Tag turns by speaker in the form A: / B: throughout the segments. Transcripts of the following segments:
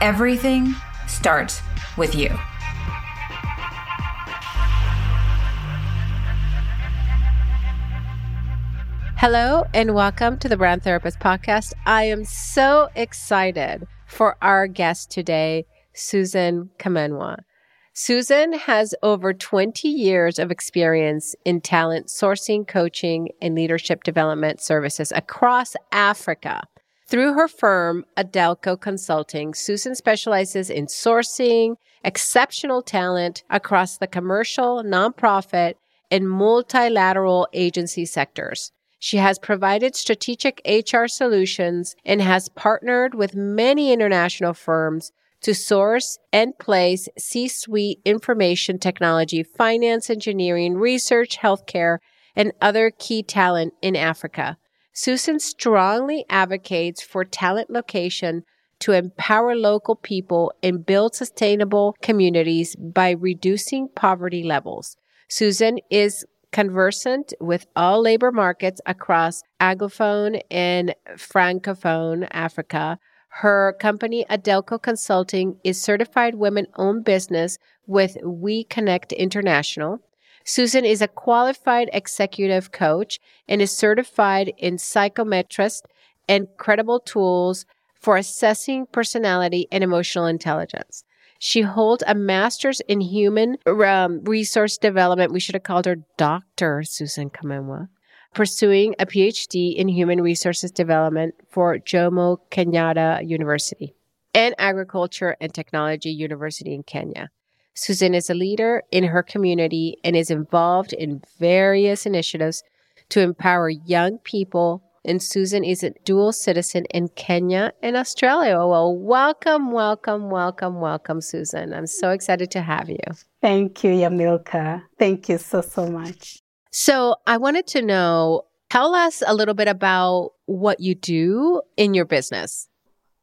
A: everything starts with you.
B: Hello, and welcome to the Brand Therapist Podcast. I am so excited for our guest today, Susan Kamenwa. Susan has over 20 years of experience in talent sourcing, coaching, and leadership development services across Africa. Through her firm, Adelko Consulting, Susan specializes in sourcing exceptional talent across the commercial, nonprofit, and multilateral agency sectors. She has provided strategic HR solutions and has partnered with many international firms to source and place C suite information technology, finance, engineering, research, healthcare, and other key talent in Africa. Susan strongly advocates for talent location to empower local people and build sustainable communities by reducing poverty levels. Susan is conversant with all labor markets across Anglophone and Francophone Africa. Her company, Adelko Consulting, is certified women owned business with WEConnect International. Susan is a qualified executive coach and is certified in psychometrist and credible tools for assessing personality and emotional intelligence. She holds a master's in human um, resource development. We should have called her Dr. Susan Kamenwa, pursuing a PhD in human resources development for Jomo Kenyatta University and Agriculture and Technology University in Kenya. Susan is a leader in her community and is involved in various initiatives to empower young people. And Susan is a dual citizen in Kenya and Australia. Well, welcome, welcome, welcome, welcome, Susan. I'm so excited to have you.
C: Thank you, Yamilka. Thank you so, so much.
B: So, I wanted to know tell us a little bit about what you do in your business.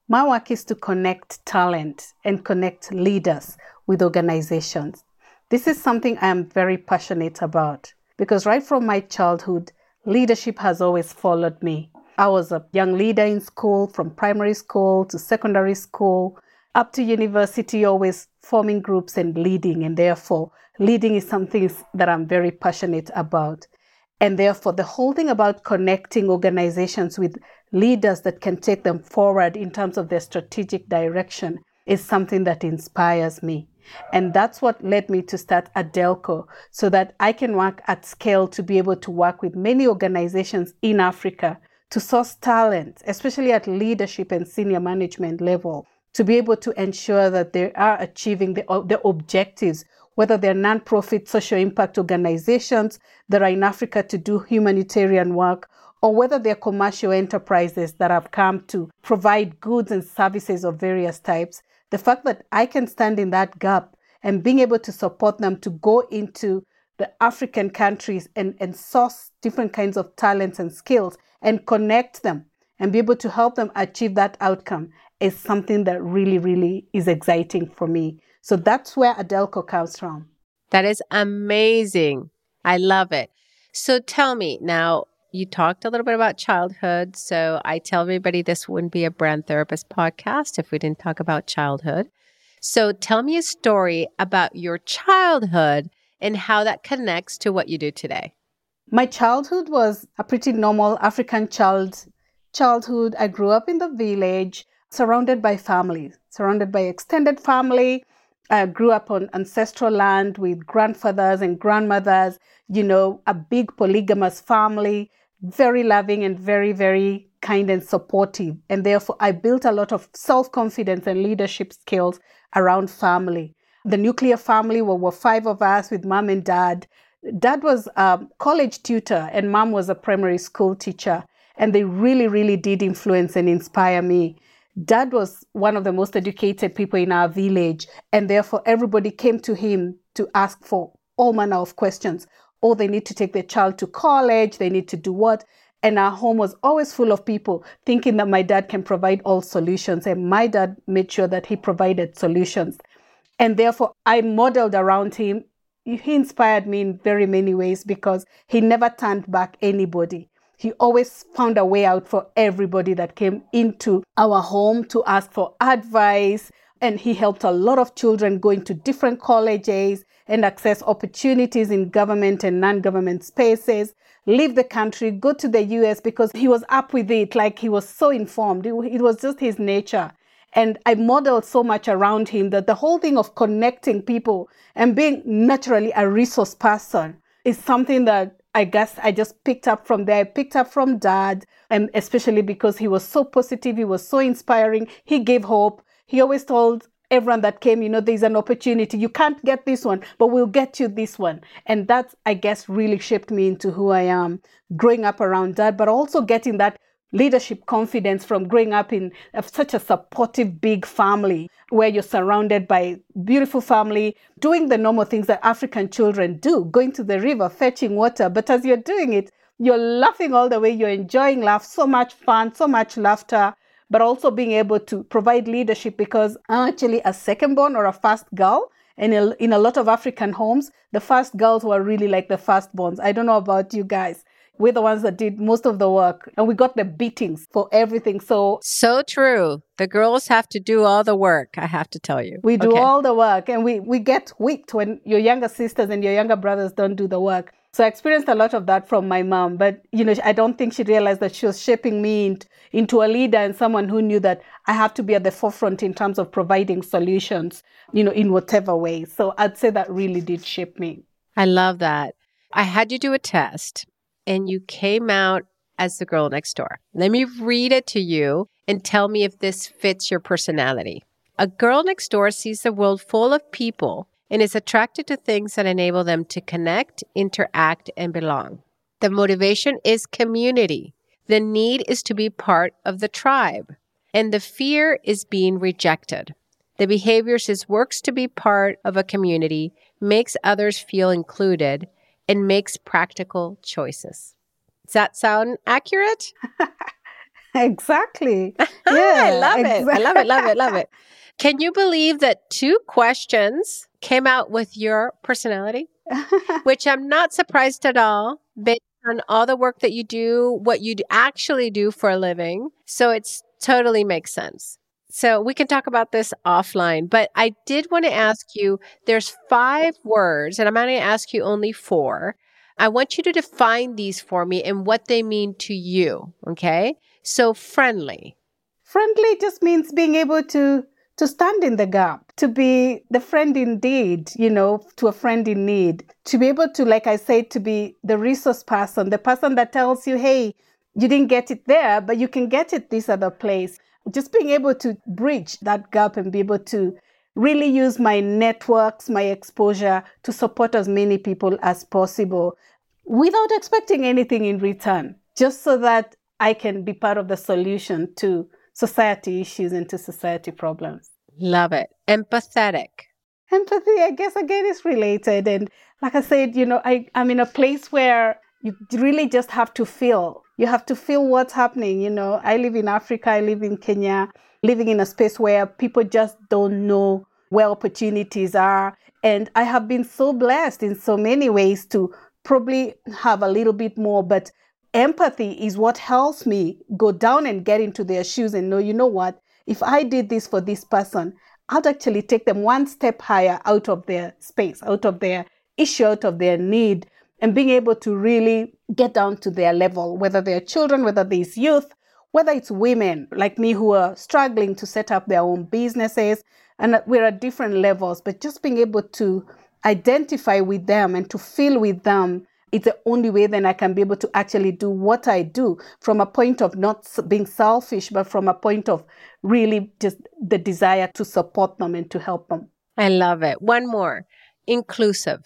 C: My work is to connect talent and connect leaders with organizations. This is something I am very passionate about because right from my childhood, leadership has always followed me. I was a young leader in school, from primary school to secondary school, up to university, always forming groups and leading. And therefore, leading is something that I'm very passionate about. And therefore, the whole thing about connecting organizations with leaders that can take them forward in terms of their strategic direction is something that inspires me. And that's what led me to start Adelko so that I can work at scale to be able to work with many organizations in Africa to source talent, especially at leadership and senior management level, to be able to ensure that they are achieving the, the objectives, whether they're nonprofit social impact organizations that are in Africa to do humanitarian work, or whether they're commercial enterprises that have come to provide goods and services of various types the fact that I can stand in that gap and being able to support them to go into the African countries and, and source different kinds of talents and skills and connect them and be able to help them achieve that outcome is something that really, really is exciting for me. So that's where Adelko comes from.
B: That is amazing. I love it. So tell me now, you talked a little bit about childhood. So I tell everybody this wouldn't be a brand therapist podcast if we didn't talk about childhood. So tell me a story about your childhood and how that connects to what you do today.
C: My childhood was a pretty normal African child childhood. I grew up in the village, surrounded by family, surrounded by extended family. I grew up on ancestral land with grandfathers and grandmothers, you know, a big polygamous family very loving and very, very kind and supportive. And therefore, I built a lot of self confidence and leadership skills around family. The nuclear family were, were five of us with mom and dad. Dad was a college tutor, and mom was a primary school teacher. And they really, really did influence and inspire me. Dad was one of the most educated people in our village, and therefore everybody came to him to ask for all manner of questions. Oh, they need to take their child to college, they need to do what? And our home was always full of people thinking that my dad can provide all solutions. And my dad made sure that he provided solutions. And therefore, I modeled around him. He inspired me in very many ways because he never turned back anybody. He always found a way out for everybody that came into our home to ask for advice. And he helped a lot of children go into different colleges and access opportunities in government and non government spaces, leave the country, go to the US because he was up with it. Like he was so informed. It, it was just his nature. And I modeled so much around him that the whole thing of connecting people and being naturally a resource person is something that I guess I just picked up from there. I picked up from dad, and especially because he was so positive, he was so inspiring. He gave hope. He always told everyone that came, you know, there's an opportunity. You can't get this one, but we'll get you this one. And that, I guess, really shaped me into who I am growing up around dad, but also getting that leadership confidence from growing up in such a supportive big family where you're surrounded by beautiful family doing the normal things that african children do going to the river fetching water but as you're doing it you're laughing all the way you're enjoying life so much fun so much laughter but also being able to provide leadership because i'm actually a second born or a first girl and in a lot of african homes the first girls were really like the firstborns i don't know about you guys we're the ones that did most of the work and we got the beatings for everything. So,
B: so true. The girls have to do all the work, I have to tell you.
C: We do okay. all the work and we, we get whipped when your younger sisters and your younger brothers don't do the work. So I experienced a lot of that from my mom, but you know, I don't think she realized that she was shaping me into, a leader and someone who knew that I have to be at the forefront in terms of providing solutions, you know, in whatever way. So I'd say that really did shape me.
B: I love that. I had you do a test and you came out as the girl next door. Let me read it to you and tell me if this fits your personality. A girl next door sees the world full of people and is attracted to things that enable them to connect, interact, and belong. The motivation is community. The need is to be part of the tribe. And the fear is being rejected. The behaviors is works to be part of a community, makes others feel included, and makes practical choices. Does that sound accurate?
C: exactly.
B: Yeah, I love it. I love it, love it, love it. Can you believe that two questions came out with your personality? Which I'm not surprised at all based on all the work that you do, what you actually do for a living. So it's totally makes sense. So we can talk about this offline, but I did want to ask you there's five words, and I'm going to ask you only four. I want you to define these for me and what they mean to you. Okay. So friendly.
C: Friendly just means being able to to stand in the gap, to be the friend indeed, you know, to a friend in need, to be able to, like I said, to be the resource person, the person that tells you, hey, you didn't get it there, but you can get it this other place just being able to bridge that gap and be able to really use my networks, my exposure to support as many people as possible without expecting anything in return, just so that I can be part of the solution to society issues and to society problems.
B: Love it. Empathetic.
C: Empathy, I guess, again, is related. And like I said, you know, I, I'm in a place where you really just have to feel you have to feel what's happening. You know, I live in Africa, I live in Kenya, living in a space where people just don't know where opportunities are. And I have been so blessed in so many ways to probably have a little bit more, but empathy is what helps me go down and get into their shoes and know, you know what, if I did this for this person, I'd actually take them one step higher out of their space, out of their issue, out of their need, and being able to really get down to their level, whether they're children, whether there's youth, whether it's women like me who are struggling to set up their own businesses. And we're at different levels, but just being able to identify with them and to feel with them is the only way then I can be able to actually do what I do from a point of not being selfish, but from a point of really just the desire to support them and to help them.
B: I love it. One more inclusive.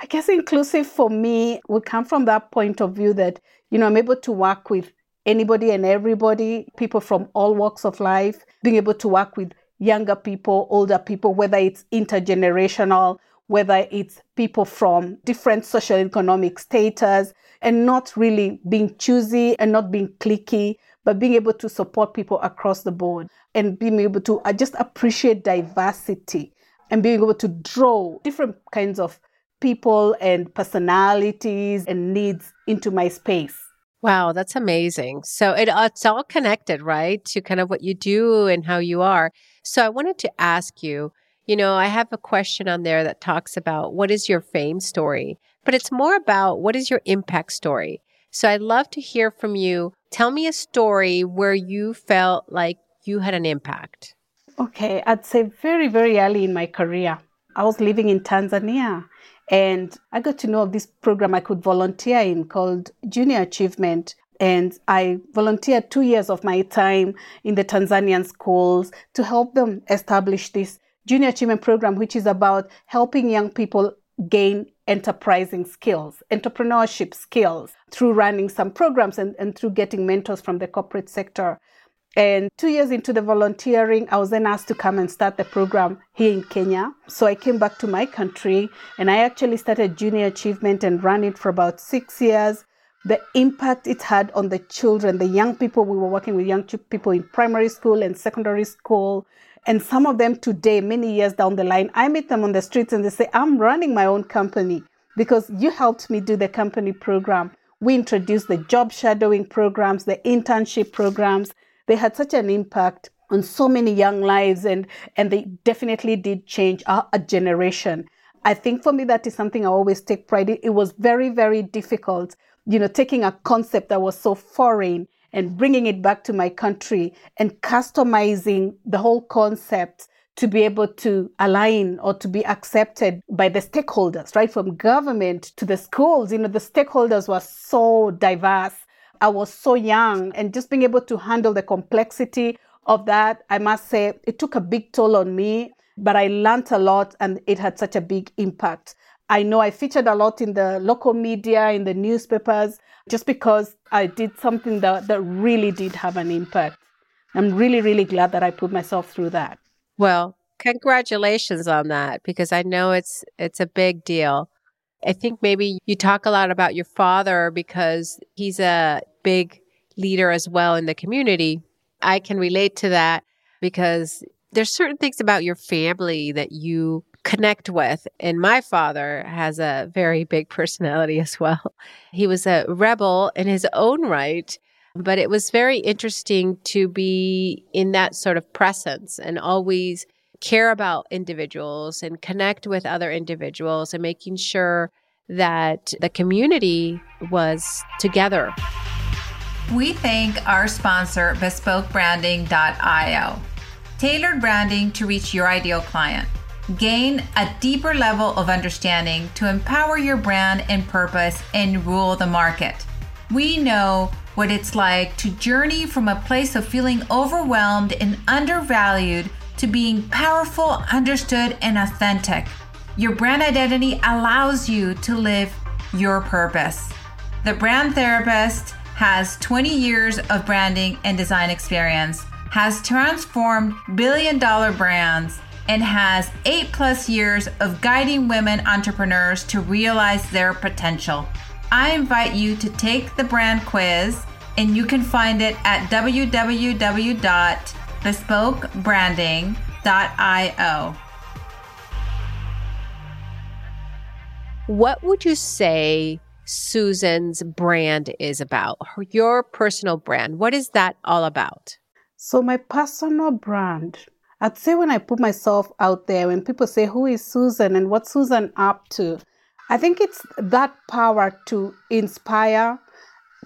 C: I guess inclusive for me would come from that point of view that, you know, I'm able to work with anybody and everybody, people from all walks of life, being able to work with younger people, older people, whether it's intergenerational, whether it's people from different social economic status, and not really being choosy and not being clicky, but being able to support people across the board and being able to uh, just appreciate diversity and being able to draw different kinds of people and personalities and needs into my space.
B: Wow, that's amazing. So it, uh, it's all connected, right? To kind of what you do and how you are. So I wanted to ask you, you know, I have a question on there that talks about what is your fame story, but it's more about what is your impact story. So I'd love to hear from you. Tell me a story where you felt like you had an impact.
C: Okay, I'd say very, very early in my career, I was living in Tanzania and I got to know of this program I could volunteer in called Junior Achievement. And I volunteered two years of my time in the Tanzanian schools to help them establish this Junior Achievement Program, which is about helping young people gain enterprising skills, entrepreneurship skills through running some programs and, and through getting mentors from the corporate sector. And two years into the volunteering, I was then asked to come and start the program here in Kenya. So I came back to my country and I actually started Junior Achievement and ran it for about six years. The impact it had on the children, the young people, we were working with young people in primary school and secondary school. And some of them today, many years down the line, I meet them on the streets and they say, I'm running my own company because you helped me do the company program. We introduced the job shadowing programs, the internship programs. They had such an impact on so many young lives and and they definitely did change our, a generation. I think for me that is something i always take pride in. It was very very difficult you know taking a concept that was so foreign and bringing it back to my country and customizing the whole concept to be able to align or to be accepted by the stakeholders, right? From government to the schools, you know, the stakeholders were so diverse I was so young and just being able to handle the complexity of that, I must say it took a big toll on me, but I learned a lot and it had such a big impact. I know I featured a lot in the local media, in the newspapers, just because I did something that, that really did have an impact. I'm really, really glad that I put myself through that.
B: Well, congratulations on that because I know it's it's a big deal. I think maybe you talk a lot about your father because he's a big leader as well in the community. I can relate to that because there's certain things about your family that you connect with. And my father has a very big personality as well. He was a rebel in his own right, but it was very interesting to be in that sort of presence and always care about individuals and connect with other individuals and making sure that the community was together.
A: We thank our sponsor, bespokebranding.io. Tailored branding to reach your ideal client. Gain a deeper level of understanding to empower your brand and purpose and rule the market. We know what it's like to journey from a place of feeling overwhelmed and undervalued to being powerful, understood, and authentic. Your brand identity allows you to live your purpose. The Brand Therapist has 20 years of branding and design experience, has transformed billion dollar brands, and has eight plus years of guiding women entrepreneurs to realize their potential. I invite you to take the brand quiz, and you can find it at www.bespokebranding.io.
B: What would you say Susan's brand is about? Your personal brand. What is that all about?
C: So, my personal brand, I'd say when I put myself out there, when people say, Who is Susan and what's Susan up to? I think it's that power to inspire,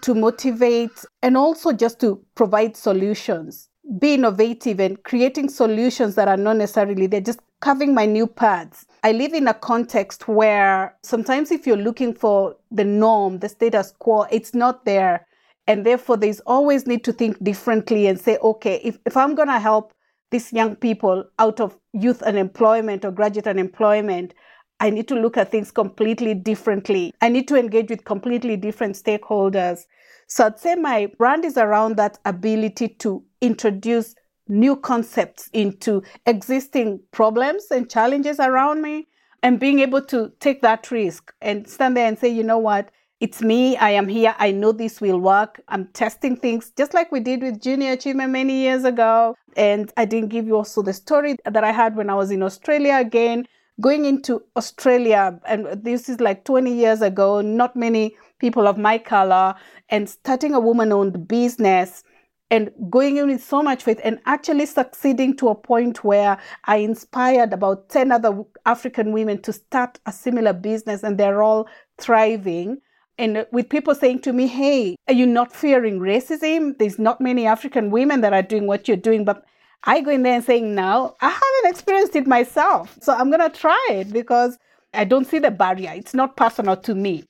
C: to motivate, and also just to provide solutions. Be innovative and creating solutions that are not necessarily, they're just carving my new paths I live in a context where sometimes if you're looking for the norm, the status quo, it's not there. And therefore, there's always need to think differently and say, okay, if, if I'm going to help these young people out of youth unemployment or graduate unemployment, I need to look at things completely differently. I need to engage with completely different stakeholders. So I'd say my brand is around that ability to introduce new concepts into existing problems and challenges around me and being able to take that risk and stand there and say, you know what, it's me, I am here, I know this will work. I'm testing things just like we did with Junior Achievement many years ago. And I didn't give you also the story that I had when I was in Australia again. Going into Australia, and this is like 20 years ago, not many people of my color, and starting a woman owned business and going in with so much faith and actually succeeding to a point where I inspired about 10 other African women to start a similar business and they're all thriving. And with people saying to me, hey, are you not fearing racism? There's not many African women that are doing what you're doing. But I go in there and saying, no, I haven't experienced it myself. So I'm going to try it because I don't see the barrier. It's not personal to me.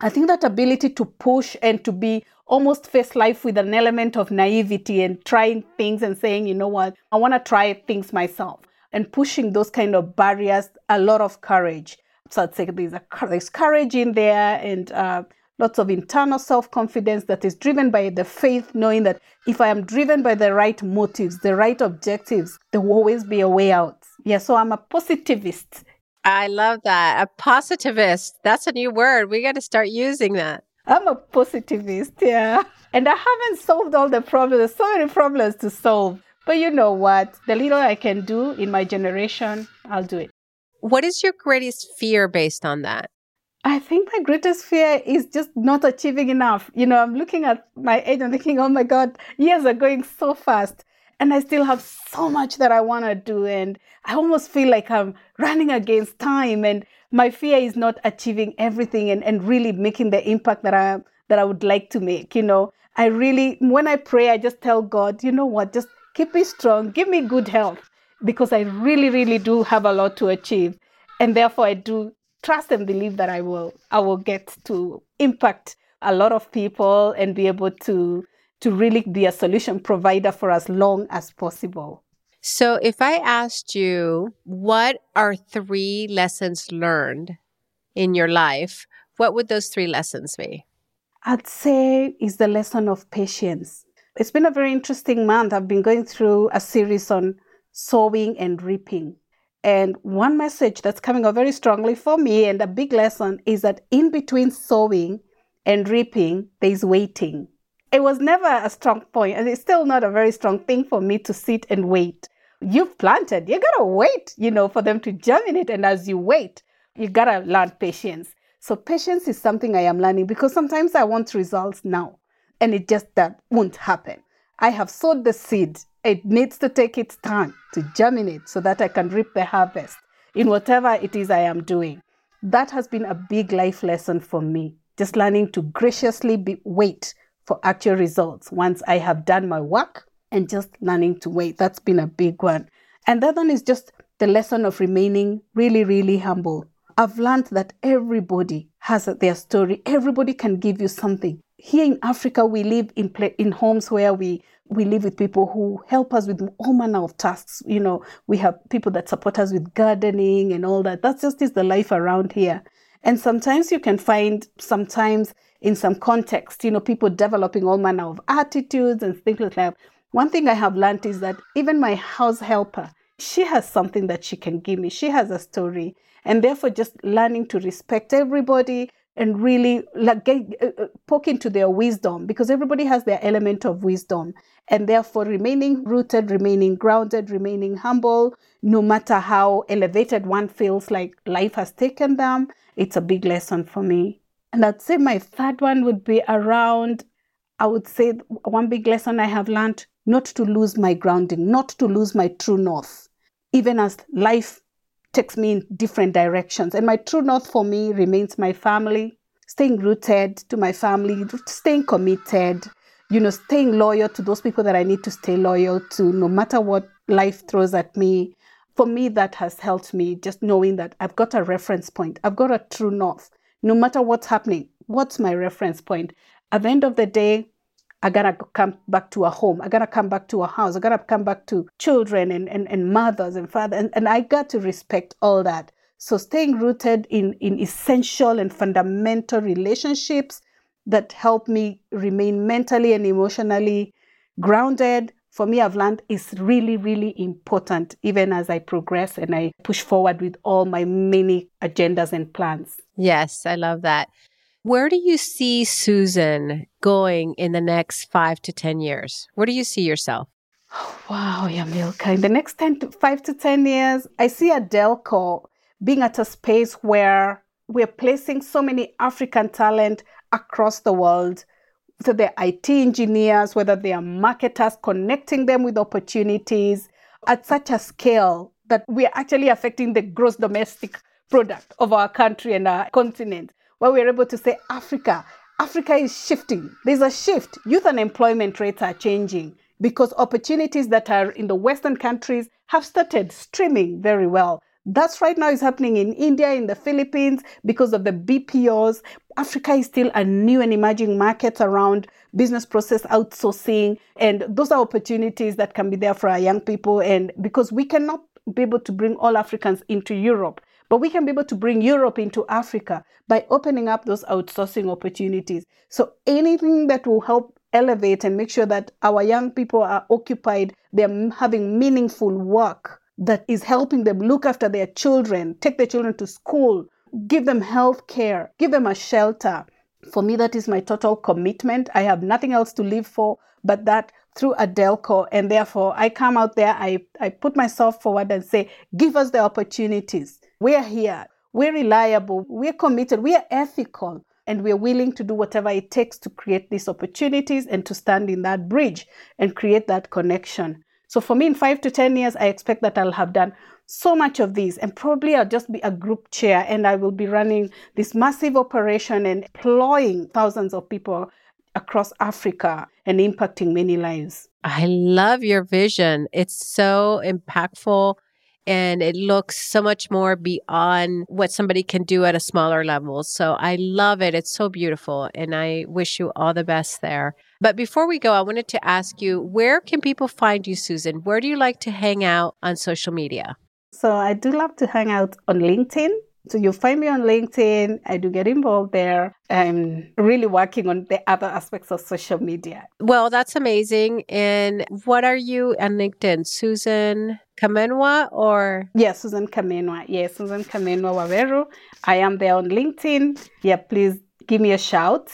C: I think that ability to push and to be almost face life with an element of naivety and trying things and saying, you know what, I want to try things myself and pushing those kind of barriers, a lot of courage. So I'd say there's, a, there's courage in there and uh, lots of internal self confidence that is driven by the faith, knowing that if I am driven by the right motives, the right objectives, there will always be a way out. Yeah, so I'm a positivist.
B: I love that. A positivist. That's a new word. We got to start using that.
C: I'm a positivist, yeah. And I haven't solved all the problems. There's so many problems to solve. But you know what? The little I can do in my generation, I'll do it.
B: What is your greatest fear based on that?
C: I think my greatest fear is just not achieving enough. You know, I'm looking at my age and thinking, oh my God, years are going so fast. And I still have so much that I want to do. And I almost feel like I'm running against time. And my fear is not achieving everything and, and really making the impact that I that I would like to make. You know, I really when I pray, I just tell God, you know what, just keep me strong, give me good health, because I really, really do have a lot to achieve. And therefore I do trust and believe that I will I will get to impact a lot of people and be able to to really be a solution provider for as long as possible.
B: So, if I asked you, what are three lessons learned in your life, what would those three lessons be?
C: I'd say is the lesson of patience. It's been a very interesting month. I've been going through a series on sowing and reaping. And one message that's coming up very strongly for me and a big lesson is that in between sowing and reaping, there's waiting. It was never a strong point, and it's still not a very strong thing for me to sit and wait you've planted, you gotta wait, you know, for them to germinate. And as you wait, you gotta learn patience. So patience is something I am learning because sometimes I want results now, and it just that won't happen. I have sowed the seed. It needs to take its time to germinate so that I can reap the harvest in whatever it is I am doing. That has been a big life lesson for me. Just learning to graciously be, wait for actual results once I have done my work and just learning to wait. That's been a big one. And the other one is just the lesson of remaining really, really humble. I've learned that everybody has their story. Everybody can give you something. Here in Africa, we live in in homes where we we live with people who help us with all manner of tasks. You know, we have people that support us with gardening and all that. That's just is the life around here. And sometimes you can find sometimes in some context, you know, people developing all manner of attitudes and things like that. One thing I have learned is that even my house helper, she has something that she can give me. She has a story. And therefore, just learning to respect everybody and really like get, uh, uh, poke into their wisdom because everybody has their element of wisdom. And therefore, remaining rooted, remaining grounded, remaining humble, no matter how elevated one feels like life has taken them, it's a big lesson for me. And I'd say my third one would be around, I would say one big lesson I have learned not to lose my grounding, not to lose my true north, even as life takes me in different directions. And my true north for me remains my family, staying rooted to my family, staying committed, you know, staying loyal to those people that I need to stay loyal to, no matter what life throws at me. For me, that has helped me just knowing that I've got a reference point, I've got a true north. No matter what's happening, what's my reference point? At the end of the day, I gotta come back to a home. I gotta come back to a house. I gotta come back to children and, and, and mothers and fathers. And, and I got to respect all that. So staying rooted in, in essential and fundamental relationships that help me remain mentally and emotionally grounded. For me, I've learned is really, really important, even as I progress and I push forward with all my many agendas and plans.
B: Yes, I love that. Where do you see Susan going in the next five to 10 years? Where do you see yourself?
C: Oh, wow, Yamilka. In the next 10 to 5 to 10 years, I see Adelko being at a space where we're placing so many African talent across the world, whether they're IT engineers, whether they are marketers, connecting them with opportunities at such a scale that we are actually affecting the gross domestic product of our country and our continent, where we're able to say, Africa, Africa is shifting. There's a shift. Youth unemployment rates are changing because opportunities that are in the Western countries have started streaming very well. That's right now is happening in India, in the Philippines, because of the BPOs. Africa is still a new and emerging market around business process outsourcing. And those are opportunities that can be there for our young people. And because we cannot be able to bring all Africans into Europe, but we can be able to bring Europe into Africa by opening up those outsourcing opportunities. So anything that will help elevate and make sure that our young people are occupied, they're having meaningful work that is helping them look after their children, take their children to school, give them health care, give them a shelter. For me, that is my total commitment. I have nothing else to live for but that through Adelko. And therefore, I come out there, I, I put myself forward and say, give us the opportunities. We're here. We're reliable. We're committed. We're ethical. And we're willing to do whatever it takes to create these opportunities and to stand in that bridge and create that connection. So for me, in five to 10 years, I expect that I'll have done so much of this and probably I'll just be a group chair and I will be running this massive operation and employing thousands of people across Africa and impacting many lives.
B: I love your vision. It's so impactful and it looks so much more beyond what somebody can do at a smaller level. So I love it. It's so beautiful and I wish you all the best there. But before we go, I wanted to ask you where can people find you, Susan? Where do you like to hang out on social media?
C: So I do love to hang out on LinkedIn. So you'll find me on LinkedIn. I do get involved there. I'm really working on the other aspects of social media.
B: Well, that's amazing. And what are you on LinkedIn? Susan Kamenwa or?
C: Yeah, Susan Kamenwa. Yeah, Susan Kamenwa Waweru. I am there on LinkedIn. Yeah, please give me a shout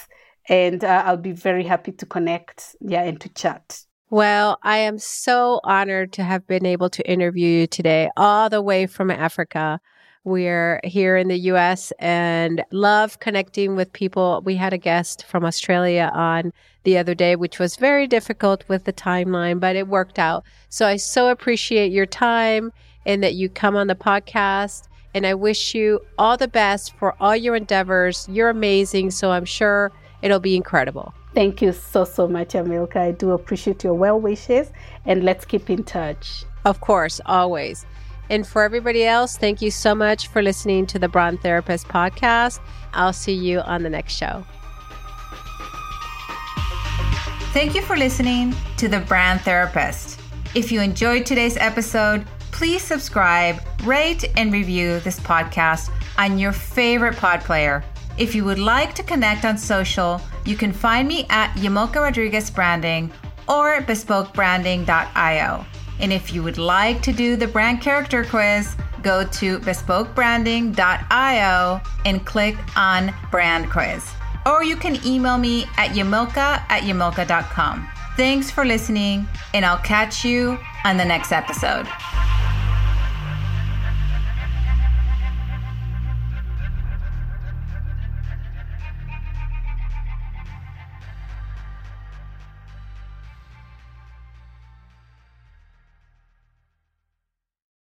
C: and uh, I'll be very happy to connect, yeah, and to chat.
B: Well, I am so honored to have been able to interview you today, all the way from Africa. We're here in the US and love connecting with people. We had a guest from Australia on the other day, which was very difficult with the timeline, but it worked out. So I so appreciate your time and that you come on the podcast. And I wish you all the best for all your endeavors. You're amazing. So I'm sure It'll be incredible.
C: Thank you so, so much, Amilka. I do appreciate your well wishes and let's keep in touch.
B: Of course, always. And for everybody else, thank you so much for listening to the Brand Therapist podcast. I'll see you on the next show.
A: Thank you for listening to The Brand Therapist. If you enjoyed today's episode, please subscribe, rate, and review this podcast on your favorite pod player if you would like to connect on social, you can find me at Yamilka Rodriguez Branding or bespokebranding.io. And if you would like to do the brand character quiz, go to bespokebranding.io and click on brand quiz. Or you can email me at yamilka at yamilka.com. Thanks for listening, and I'll catch you on the next episode.